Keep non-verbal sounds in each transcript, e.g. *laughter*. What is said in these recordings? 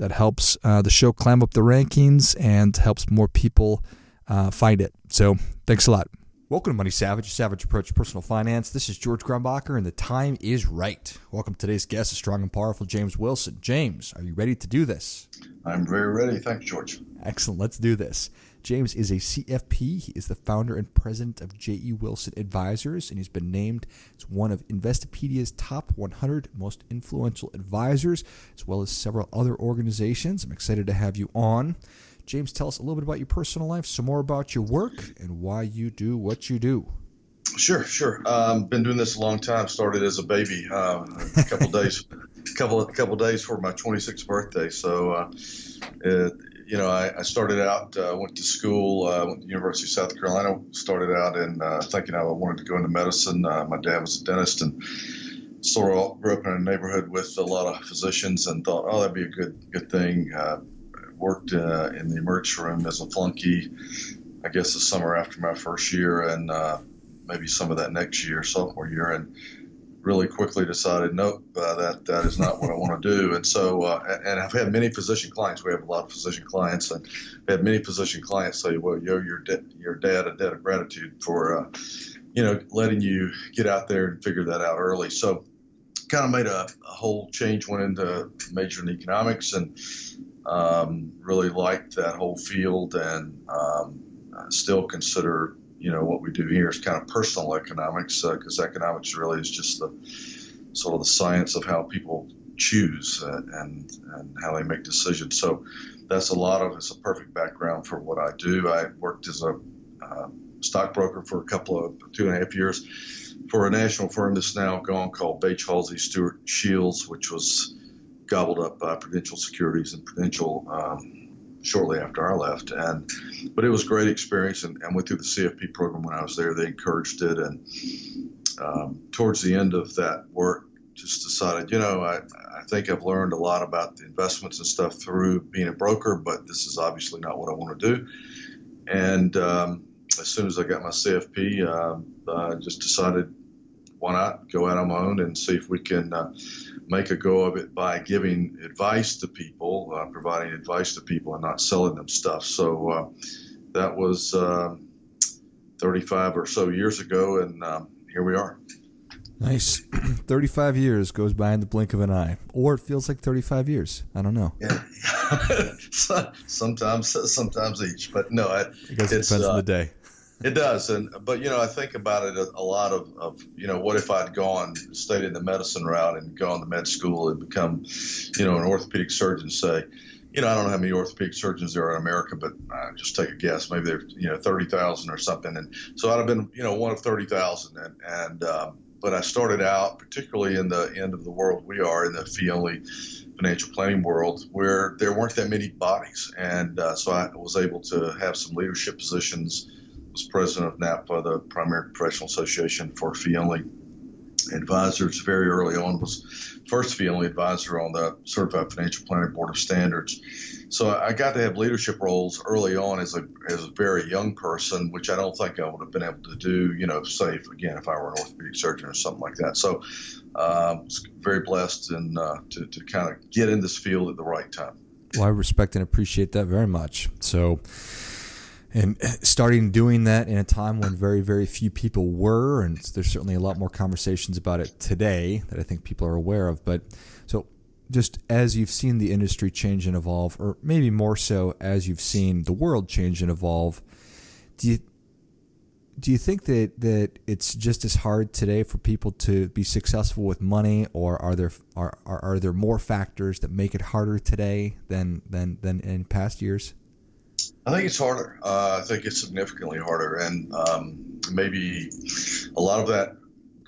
That helps uh, the show climb up the rankings and helps more people uh, find it. So thanks a lot. Welcome to Money Savage, a Savage Approach to Personal Finance. This is George Grumbacher, and the time is right. Welcome to today's guest, a strong and powerful James Wilson. James, are you ready to do this? I'm very ready. Thanks, George. Excellent. Let's do this. James is a CFP. He is the founder and president of J.E. Wilson Advisors, and he's been named as one of Investopedia's top 100 most influential advisors, as well as several other organizations. I'm excited to have you on. James, tell us a little bit about your personal life, some more about your work, and why you do what you do. Sure, sure. Um, been doing this a long time. Started as a baby, uh, a couple *laughs* days, couple a couple days for my 26th birthday. So, uh, it, you know, I, I started out, uh, went to school, uh, went to University of South Carolina. Started out in uh, thinking I wanted to go into medicine. Uh, my dad was a dentist and sort of grew up in a neighborhood with a lot of physicians and thought, oh, that'd be a good good thing. Worked uh, in the emergency room as a flunky, I guess the summer after my first year and uh, maybe some of that next year, sophomore year, and really quickly decided, nope, uh, that that is not what I want to do. And so, uh, and I've had many physician clients. We have a lot of physician clients, and I've had many physician clients say, well, yo, your de- your dad a debt of gratitude for, uh, you know, letting you get out there and figure that out early. So, kind of made a, a whole change, went into major in economics, and um, really liked that whole field, and um, still consider you know what we do here is kind of personal economics because uh, economics really is just the sort of the science of how people choose uh, and and how they make decisions. So that's a lot of it's a perfect background for what I do. I worked as a uh, stockbroker for a couple of two and a half years for a national firm that's now gone called Bache Halsey Stuart Shields, which was gobbled up by Prudential Securities and Prudential um, shortly after I left. And but it was a great experience, and, and went through the CFP program when I was there. They encouraged it, and um, towards the end of that work, just decided, you know, I, I think I've learned a lot about the investments and stuff through being a broker, but this is obviously not what I want to do. And um, as soon as I got my CFP, uh, I just decided why not go out on my own and see if we can uh, make a go of it by giving advice to people, uh, providing advice to people, and not selling them stuff. So uh, that was uh, 35 or so years ago, and um, here we are. Nice. *clears throat* 35 years goes by in the blink of an eye, or it feels like 35 years. I don't know. Yeah. *laughs* sometimes, sometimes each, but no, it, it depends on the uh, day. It does, and but you know I think about it a, a, lot of, of you know what if I'd gone stayed in the medicine route and gone to med school and become you know an orthopedic surgeon say. You know I don't know how many orthopedic surgeons there are in America but uh, just take a guess. Maybe there's you know thirty thousand or something and so I'd have been you know one of thirty thousand and and um, but I started out particularly in the end of the world we are in the fee only financial planning world where there weren't that many bodies and uh, so I was able to have some leadership positions was president of NAPFA, the Primary Professional Association for Fee Only Advisors. Very early on, was first fee only advisor on the Certified Financial Planning Board of Standards. So I got to have leadership roles early on as a as a very young person, which I don't think I would have been able to do. You know, say again if I were an orthopedic surgeon or something like that. So um, was very blessed and uh, to to kind of get in this field at the right time. Well, I respect and appreciate that very much. So and eh, starting doing that in a time when very very few people were and there's certainly a lot more conversations about it today that i think people are aware of but so just as you've seen the industry change and evolve or maybe more so as you've seen the world change and evolve do you do you think that, that it's just as hard today for people to be successful with money, or are there are, are, are there more factors that make it harder today than than than in past years? I think it's harder. Uh, I think it's significantly harder, and um, maybe a lot of that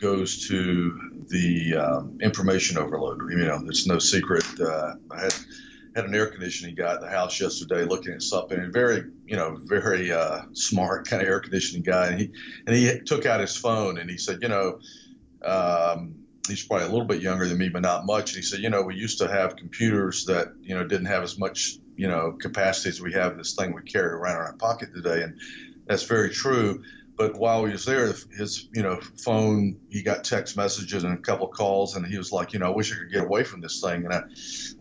goes to the um, information overload. You know, it's no secret. Uh, I had had an air conditioning guy at the house yesterday looking at something, and very, you know, very uh, smart kind of air conditioning guy. And he and he took out his phone and he said, you know, um, he's probably a little bit younger than me, but not much. And he said, you know, we used to have computers that you know didn't have as much you know capacities we have this thing we carry around in our pocket today, and that's very true. But while he was there, his you know phone, he got text messages and a couple calls, and he was like, you know, I wish I could get away from this thing. And I,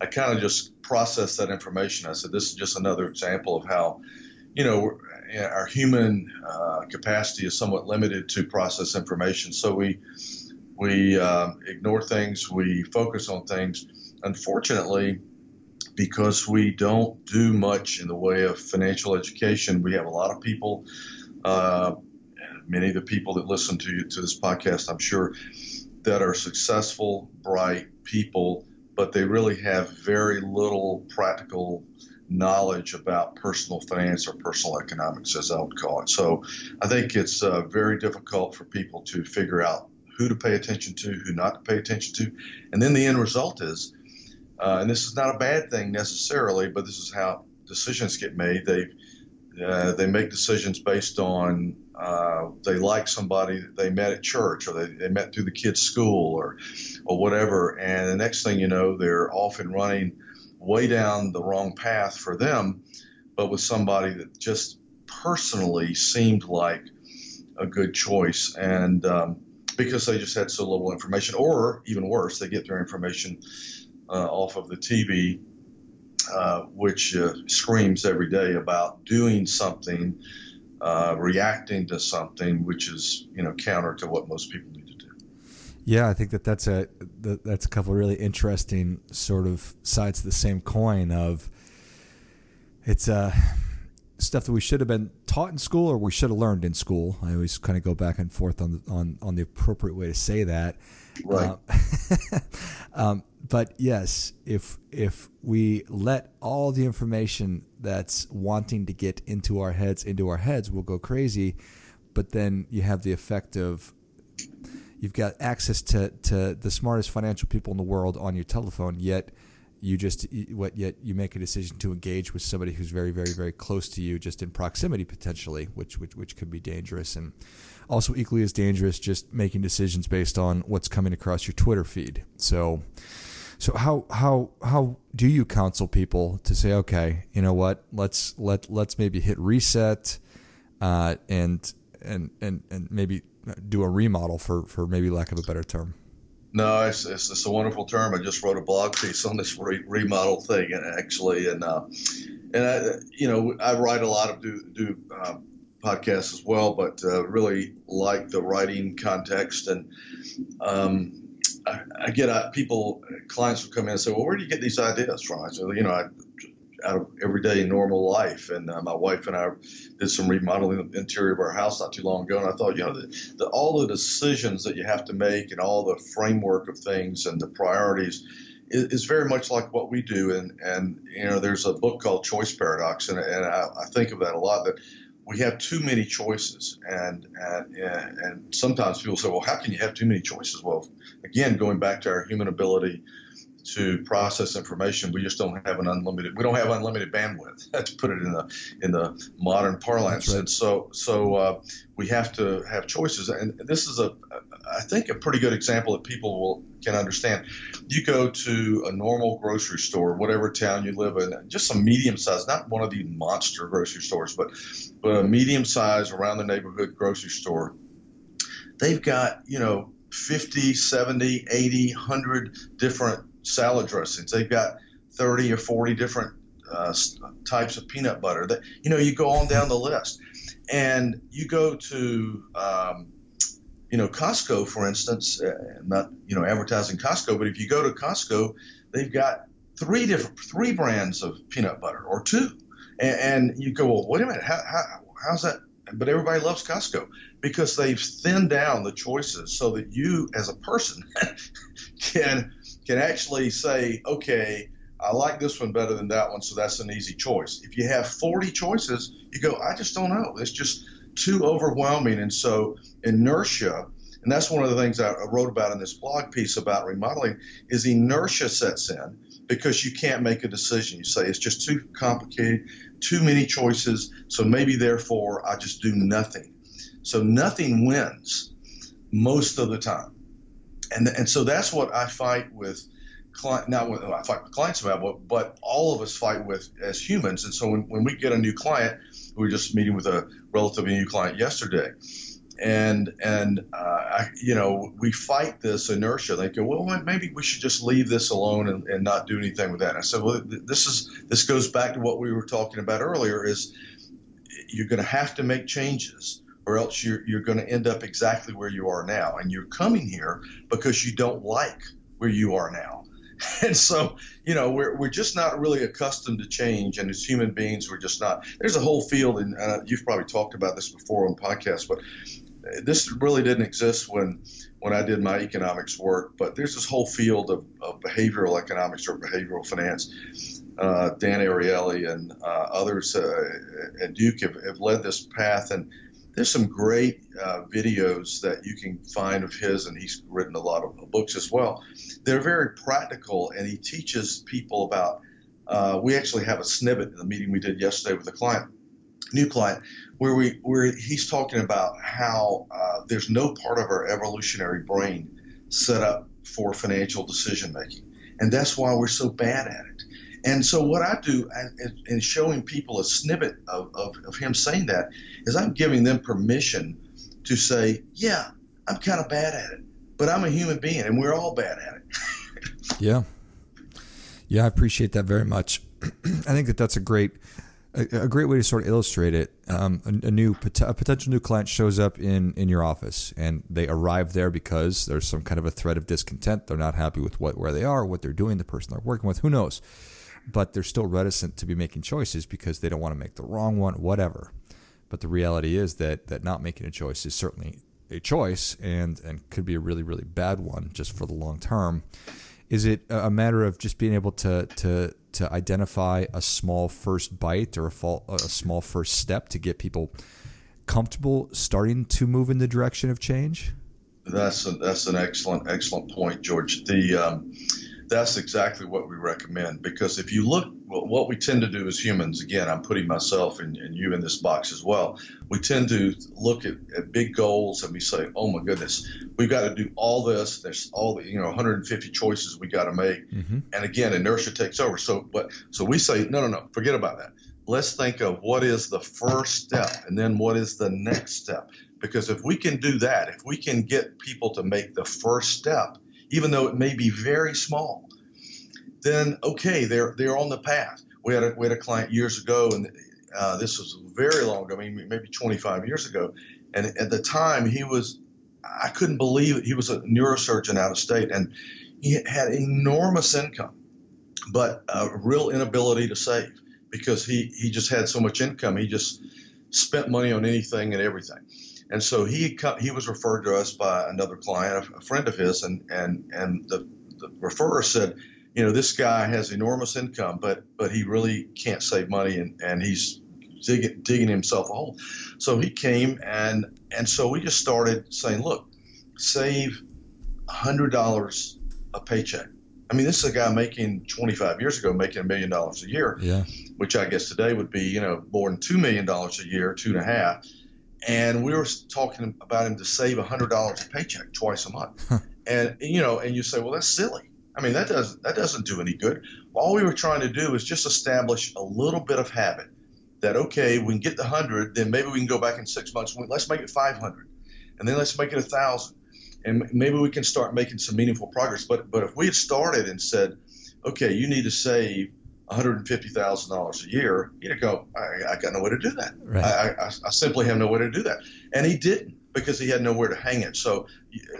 I kind of just processed that information. I said, this is just another example of how, you know, our human uh, capacity is somewhat limited to process information. So we we uh, ignore things, we focus on things. Unfortunately, because we don't do much in the way of financial education, we have a lot of people. Uh, many of the people that listen to to this podcast, I'm sure, that are successful, bright people, but they really have very little practical knowledge about personal finance or personal economics, as I would call it. So I think it's uh, very difficult for people to figure out who to pay attention to, who not to pay attention to. And then the end result is, uh, and this is not a bad thing necessarily, but this is how decisions get made. They uh, they make decisions based on uh, they like somebody they met at church or they, they met through the kids' school or or whatever, and the next thing you know, they're off and running way down the wrong path for them, but with somebody that just personally seemed like a good choice, and um, because they just had so little information, or even worse, they get their information uh, off of the TV uh, which uh, screams every day about doing something, uh, reacting to something, which is you know counter to what most people need to do. Yeah, I think that that's a that's a couple of really interesting sort of sides of the same coin. Of it's uh, stuff that we should have been taught in school or we should have learned in school. I always kind of go back and forth on the, on on the appropriate way to say that. Right. Uh, *laughs* um, but yes, if if we let all the information that's wanting to get into our heads into our heads, we'll go crazy. But then you have the effect of you've got access to, to the smartest financial people in the world on your telephone, yet you just what yet you make a decision to engage with somebody who's very very very close to you just in proximity potentially which which which could be dangerous and also equally as dangerous just making decisions based on what's coming across your Twitter feed so so how how how do you counsel people to say okay you know what let's let let's maybe hit reset uh, and and and and maybe do a remodel for for maybe lack of a better term no, it's, it's, it's, a wonderful term. I just wrote a blog piece on this re- remodel thing, actually, and uh, and I, you know I write a lot of do do uh, podcasts as well, but uh, really like the writing context, and um, I, I, get uh, people clients will come in and say, well, where do you get these ideas from? I said, you know, I out of everyday normal life. And uh, my wife and I did some remodeling of the interior of our house not too long ago. And I thought, you know, the, the, all the decisions that you have to make and all the framework of things and the priorities is, is very much like what we do. And, and, you know, there's a book called Choice Paradox. And, and I, I think of that a lot that we have too many choices. And, and, and sometimes people say, well, how can you have too many choices? Well, again, going back to our human ability to process information. We just don't have an unlimited. We don't have unlimited bandwidth *laughs* to put it in the in the modern parlance. Right. And so so uh, we have to have choices. And this is a I think a pretty good example that people will can understand. You go to a normal grocery store, whatever town you live in, just a medium size, not one of the monster grocery stores, but but a medium size around the neighborhood grocery store. They've got you know 50, 70, 80, 100 different salad dressings. They've got 30 or 40 different uh, types of peanut butter. That you know, you go on down the list, and you go to um, you know Costco, for instance. Uh, not you know advertising Costco, but if you go to Costco, they've got three different three brands of peanut butter or two, and, and you go, well, wait a minute, how, how, how's that? But everybody loves Costco because they've thinned down the choices so that you, as a person, *laughs* can can actually say, okay, I like this one better than that one, so that's an easy choice. If you have 40 choices, you go, I just don't know. It's just too overwhelming. And so inertia, and that's one of the things I wrote about in this blog piece about remodeling, is inertia sets in. because you can't make a decision. You say it's just too complicated, too many choices, so maybe therefore I just do nothing. So nothing wins most of the time. And, and so that's what I fight with client, not I fight with clients about, but, but all of us fight with as humans. And so when, when we get a new client, we were just meeting with a relatively new client yesterday and and uh, I, you know we fight this inertia. They go, well, maybe we should just leave this alone and, and not do anything with that. And I said, well, this is this goes back to what we were talking about earlier. Is you're going to have to make changes, or else you're you're going to end up exactly where you are now. And you're coming here because you don't like where you are now. *laughs* And so, you know, we're, we're just not really accustomed to change. And as human beings, we're just not. There's a whole field, and uh, you've probably talked about this before on podcasts, but this really didn't exist when when I did my economics work, but there's this whole field of, of behavioral economics or behavioral finance. Uh, Dan Ariely and uh, others uh, at Duke have, have, led this path, and there's some great uh, videos that you can find of his, and he's written a lot of books as well. They're very practical, and he teaches people about. Uh, we actually have a snippet in the meeting we did yesterday with a client, new client, where we where he's talking about how uh, there's no part of our evolutionary brain set up for financial decision making, and that's why we're so bad at it. And so what I do in showing people a snippet of, of, of him saying that is I'm giving them permission to say, yeah, I'm kind of bad at it, but I'm a human being and we're all bad at it. *laughs* yeah. Yeah, I appreciate that very much. *clears throat* I think that that's a great a, great way to sort of illustrate it. Um, a, a, new a potential new client shows up in in your office, and they arrive there because there's some kind of a thread of discontent. They're not happy with what where they are, what they're doing, the person they're working with. Who knows? But they're still reticent to be making choices because they don't want to make the wrong one, whatever. But the reality is that that not making a choice is certainly a choice, and and could be a really really bad one just for the long term. Is it a matter of just being able to to to identify a small first bite or a, fall, a small first step to get people comfortable starting to move in the direction of change? That's a, that's an excellent excellent point, George. The um, that's exactly what we recommend because if you look, well, what we tend to do as humans, again, I'm putting myself and, and you in this box as well. We tend to look at, at, big goals and we say, oh my goodness, we've got to do all this. There's all the, you know, 150 choices we got to make. Mm-hmm. And again, inertia takes over. So, but, so we say, no, no, no, forget about that. Let's think of what is the first step and then what is the next step. Because if we can do that, if we can get people to make the first step, even though it may be very small, then okay, they're they're on the path. We had a we had a client years ago, and uh, this was very long ago. I mean, maybe 25 years ago, and at the time he was, I couldn't believe it. He was a neurosurgeon out of state, and he had enormous income, but a real inability to save because he he just had so much income. He just spent money on anything and everything. And so he he was referred to us by another client, a friend of his, and and and the, the referrer said, you know, this guy has enormous income, but but he really can't save money, and and he's digging, digging himself a hole. So he came and and so we just started saying, look, save hundred dollars a paycheck. I mean, this is a guy making 25 years ago making a million dollars a year, yeah. which I guess today would be you know more than two million dollars a year, two and a half and we were talking about him to save hundred dollars a paycheck twice a month. and you know, and you say, well, that's silly. I mean, that does that doesn't do any good. All we were trying to do is just establish a little bit of habit. That okay, we can get the hundred, then maybe we can go back in six months. Let's make it five hundred, and then let's make it a thousand, and maybe we can start making some meaningful progress. But but if we had started and said, okay, you need to save $150,000 a year, he'd go, I, I, got no way to do that. Right. I, I, I, simply have no way to do that. And he didn't because he had nowhere to hang it. So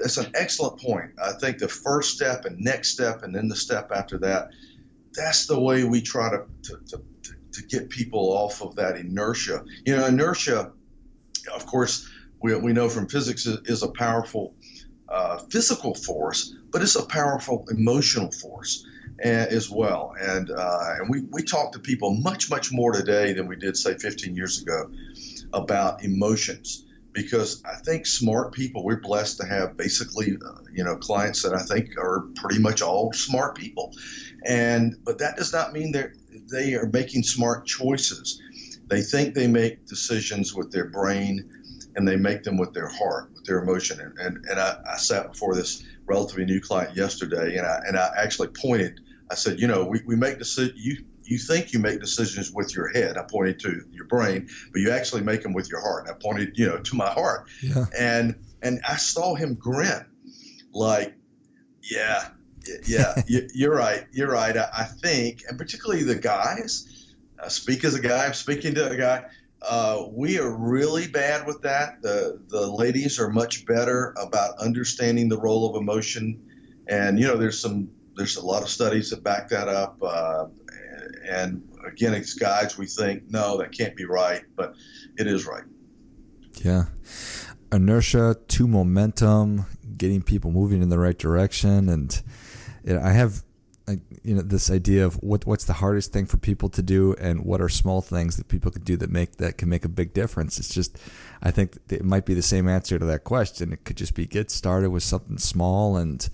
that's an excellent point. I think the first step and next step and then the step after that, that's the way we try to, to, to, to get people off of that inertia. You know, inertia, of course, we, we know from physics is, is a powerful uh, physical force, but it's a powerful emotional force as well. And uh, and we, we talk to people much, much more today than we did, say, 15 years ago about emotions. Because I think smart people, we're blessed to have basically, uh, you know, clients that I think are pretty much all smart people. And but that does not mean they're they are making smart choices. They think they make decisions with their brain and they make them with their heart, with their emotion. And, and, and I, I sat before this relatively new client yesterday and I, and I actually pointed, I said, you know, we, we make decisions, you, you think you make decisions with your head. I pointed to your brain, but you actually make them with your heart. And I pointed, you know, to my heart. Yeah. And, and I saw him grin like, yeah, yeah, *laughs* you're right. You're right. I think, and particularly the guys, I speak as a guy, I'm speaking to a guy. Uh, we are really bad with that. The the ladies are much better about understanding the role of emotion, and you know there's some there's a lot of studies that back that up. Uh, and again, as guys, we think no, that can't be right, but it is right. Yeah, inertia to momentum, getting people moving in the right direction, and I have you know this idea of what what's the hardest thing for people to do and what are small things that people can do that make that can make a big difference. It's just i think it might be the same answer to that question. It could just be get started with something small and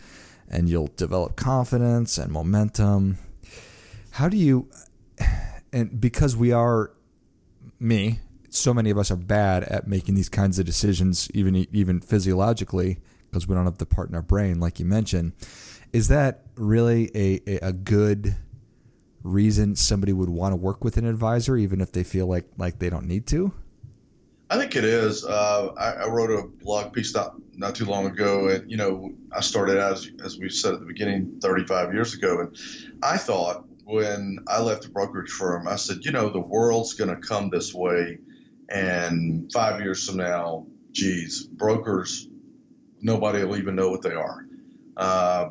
and you'll develop confidence and momentum. How do you and because we are me so many of us are bad at making these kinds of decisions even even physiologically because we don't have the part in our brain like you mentioned is that really a, a good reason somebody would want to work with an advisor, even if they feel like like they don't need to? I think it is. Uh, I, I, wrote a blog piece not not too long ago, and you know, I started out as, as we said at the beginning, 35 years ago, and I thought when I left the brokerage firm, I said, you know, the world's going to come this way, and five years from now, geez, brokers, nobody will even know what they are. Uh,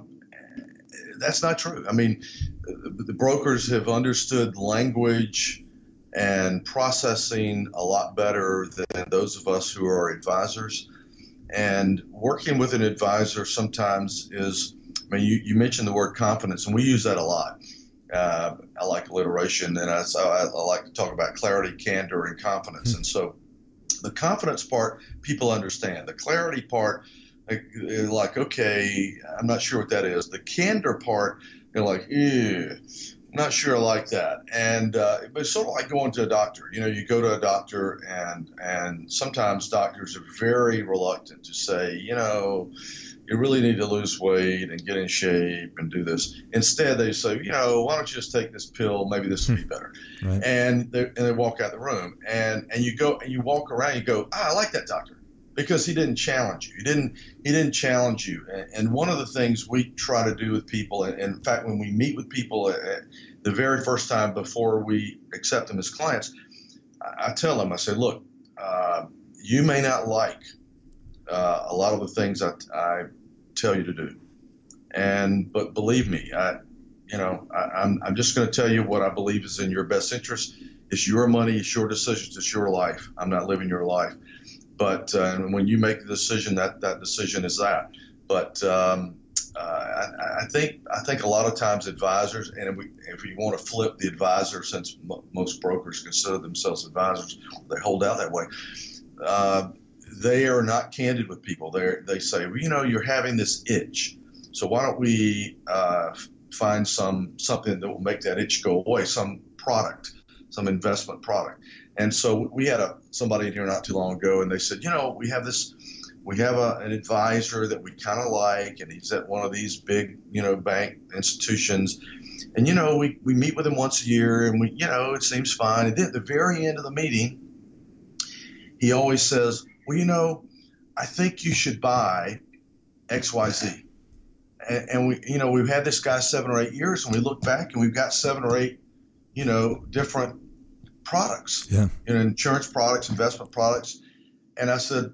that's not true. I mean, the brokers have understood language and processing a lot better than those of us who are advisors. And working with an advisor sometimes is, I mean, you, you mentioned the word confidence, and we use that a lot. Uh, I like alliteration, and I, I, I, like to talk about clarity, candor, and confidence. Mm-hmm. And so the confidence part, people understand. The clarity part, like, like, okay, I'm not sure what that is. The candor part, they're like, ew, I'm not sure I like that. And uh, but it's sort of like going to a doctor. You know, you go to a doctor, and and sometimes doctors are very reluctant to say, you know, you really need to lose weight and get in shape and do this. Instead, they say, you know, why don't you just take this pill? Maybe this will be hmm. better. Right. And they and they walk out the room, and and you go and you walk around, and you go, ah, I like that doctor because he didn't challenge you. He didn't he didn't challenge you. And, one of the things we try to do with people, and in fact, when we meet with people the very first time before we accept them as clients, I, tell them, I say, look, uh, you may not like uh, a lot of the things I, I tell you to do, and but believe me, I, you know, I, I'm I'm just going to tell you what I believe is in your best interest. It's your money, it's your decisions, it's your life. I'm not living your life but uh, when you make the decision, that that decision is that. But um, uh, I, I, think I think a lot of times advisors, and if, we, if you want to flip the advisor, since m- most brokers consider themselves advisors, they hold out that way. Uh, they are not candid with people. They they say, well, you know, you're having this itch, so why don't we uh, find some something that will make that itch go away, some product, some investment product. And so we had a somebody in here not too long ago, and they said, you know, we have this, we have a, an advisor that we kind of like, and he's at one of these big, you know, bank institutions, and you know, we we meet with him once a year, and we, you know, it seems fine. And then at the very end of the meeting, he always says, well, you know, I think you should buy X Y Z. And, and we, you know, we've had this guy seven or eight years, and we look back and we've got seven or eight, you know, different products, yeah, you know, insurance products, investment products. And I said,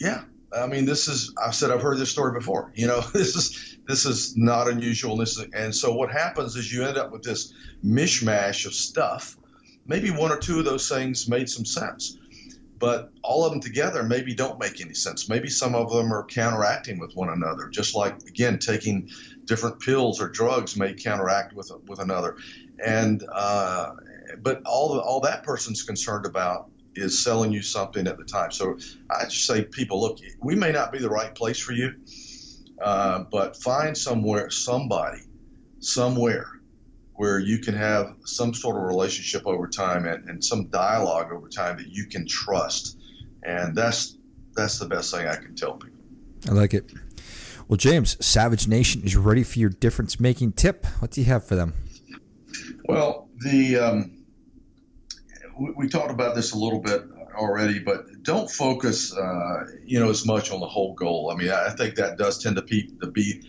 yeah, I mean, this is, I said, I've heard this story before, you know, *laughs* this is, this is not unusual. This is, and so what happens is you end up with this mishmash of stuff. Maybe one or two of those things made some sense, but all of them together maybe don't make any sense. Maybe some of them are counteracting with one another, just like, again, taking different pills or drugs may counteract with, with another. And, uh, but all the, all that person's concerned about is selling you something at the time. So I just say, people, look, we may not be the right place for you, uh, but find somewhere, somebody, somewhere where you can have some sort of relationship over time and, and some dialogue over time that you can trust. And that's that's the best thing I can tell people. I like it. Well, James, Savage Nation is ready for your difference making tip. What do you have for them? Well, the um, we, we, talked about this a little bit already, but don't focus, uh, you know, as much on the whole goal. I mean, I think that does tend to, pe- to be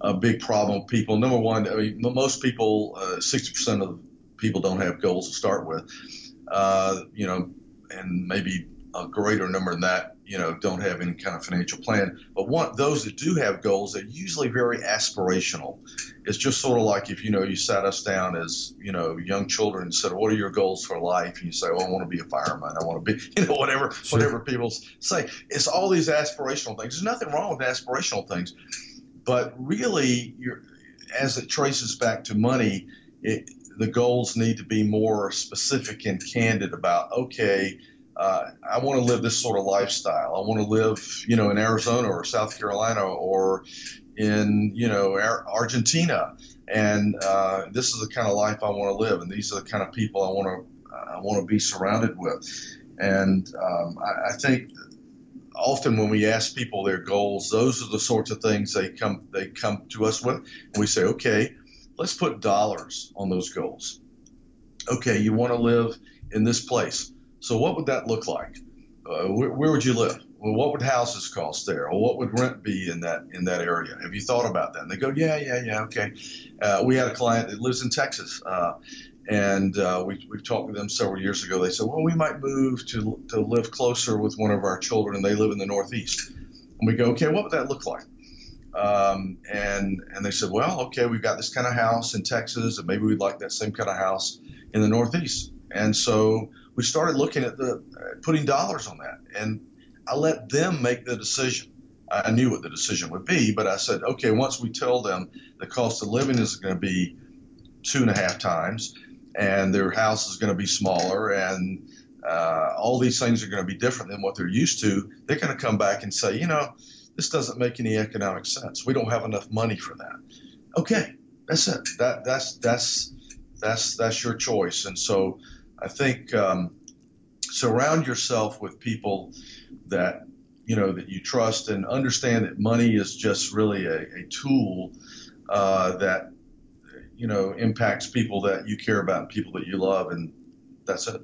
a big problem people. Number one, I mean, most people, uh, sixty uh, percent of people don't have goals to start with. Uh, you know, and maybe a greater number than that you know, don't have any kind of financial plan. But one, those that do have goals, they're usually very aspirational. It's just sort of like if, you know, you sat us down as, you know, young children and said, what are your goals for life? And you say, oh, I want to be a fireman. I want to be, *laughs* you know, whatever, sure. whatever people say. It's all these aspirational things. There's nothing wrong with aspirational things. But really, you're, as it traces back to money, it, the goals need to be more specific and candid about, okay, uh, I want to live this sort of lifestyle. I want to live, you know, in Arizona or South Carolina or in, you know, Argentina. And uh, this is the kind of life I want to live, and these are the kind of people I want to I want to be surrounded with. And um, I, I think often when we ask people their goals, those are the sorts of things they come they come to us with, and we say, okay, let's put dollars on those goals. Okay, you want to live in this place so what would that look like? Uh, where, where, would you live? Well, what would houses cost there, or what would rent be in that in that area? Have you thought about that? And they go, yeah, yeah, yeah, okay. Uh, we had a client that lives in Texas, uh, and uh, we we talked with them several years ago. They said, well, we might move to to live closer with one of our children, and they live in the Northeast. And we go, okay, what would that look like? Um, and and they said, well, okay, we've got this kind of house in Texas, and maybe we'd like that same kind of house in the Northeast. And so we started looking at the uh, putting dollars on that, and I let them make the decision. I knew what the decision would be, but I said, okay, once we tell them the cost of living is going to be two and a half times, and their house is going to be smaller, and uh, all these things are going to be different than what they're used to, they're going to come back and say, you know, this doesn't make any economic sense. We don't have enough money for that. Okay, that's it. That that's that's that's that's your choice. And so I think um, surround yourself with people that you know that you trust and understand that money is just really a, a tool uh, that you know impacts people that you care about and people that you love, and that's it.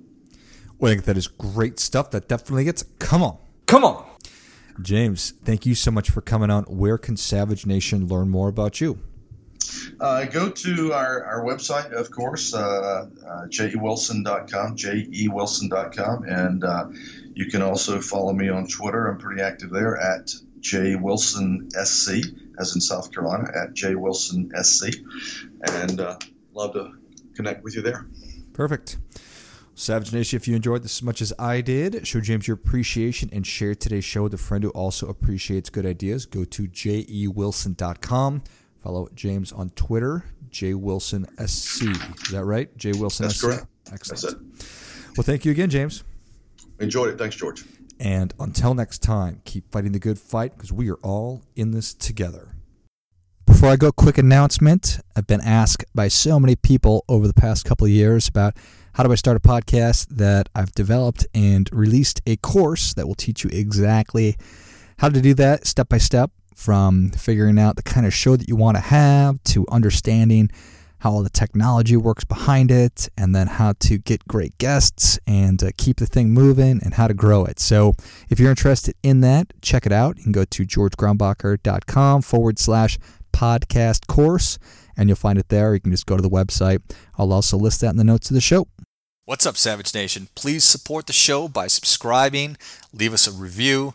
Well, I think that is great stuff. That definitely gets. Come on, come on, James. Thank you so much for coming on. Where can Savage Nation learn more about you? Uh, go to our, our website, of course, uh, uh, jewilson.com, jewilson.com, and uh, you can also follow me on Twitter. I'm pretty active there at jwilsonsc, as in South Carolina, at jwilsonsc, and uh, love to connect with you there. Perfect. Savage Nation, if you enjoyed this as much as I did, show James your appreciation and share today's show with a friend who also appreciates good ideas. Go to jewilson.com. Follow James on Twitter, J Wilson SC. Is that right? J Wilson That's SC. correct. Excellent. Well, thank you again, James. Enjoyed it. Thanks, George. And until next time, keep fighting the good fight because we are all in this together. Before I go, quick announcement. I've been asked by so many people over the past couple of years about how do I start a podcast that I've developed and released a course that will teach you exactly how to do that step by step from figuring out the kind of show that you want to have to understanding how all the technology works behind it, and then how to get great guests and uh, keep the thing moving and how to grow it. So, if you're interested in that, check it out. You can go to georgegrumbacher.com forward slash podcast course, and you'll find it there. You can just go to the website. I'll also list that in the notes of the show. What's up, Savage Nation? Please support the show by subscribing, leave us a review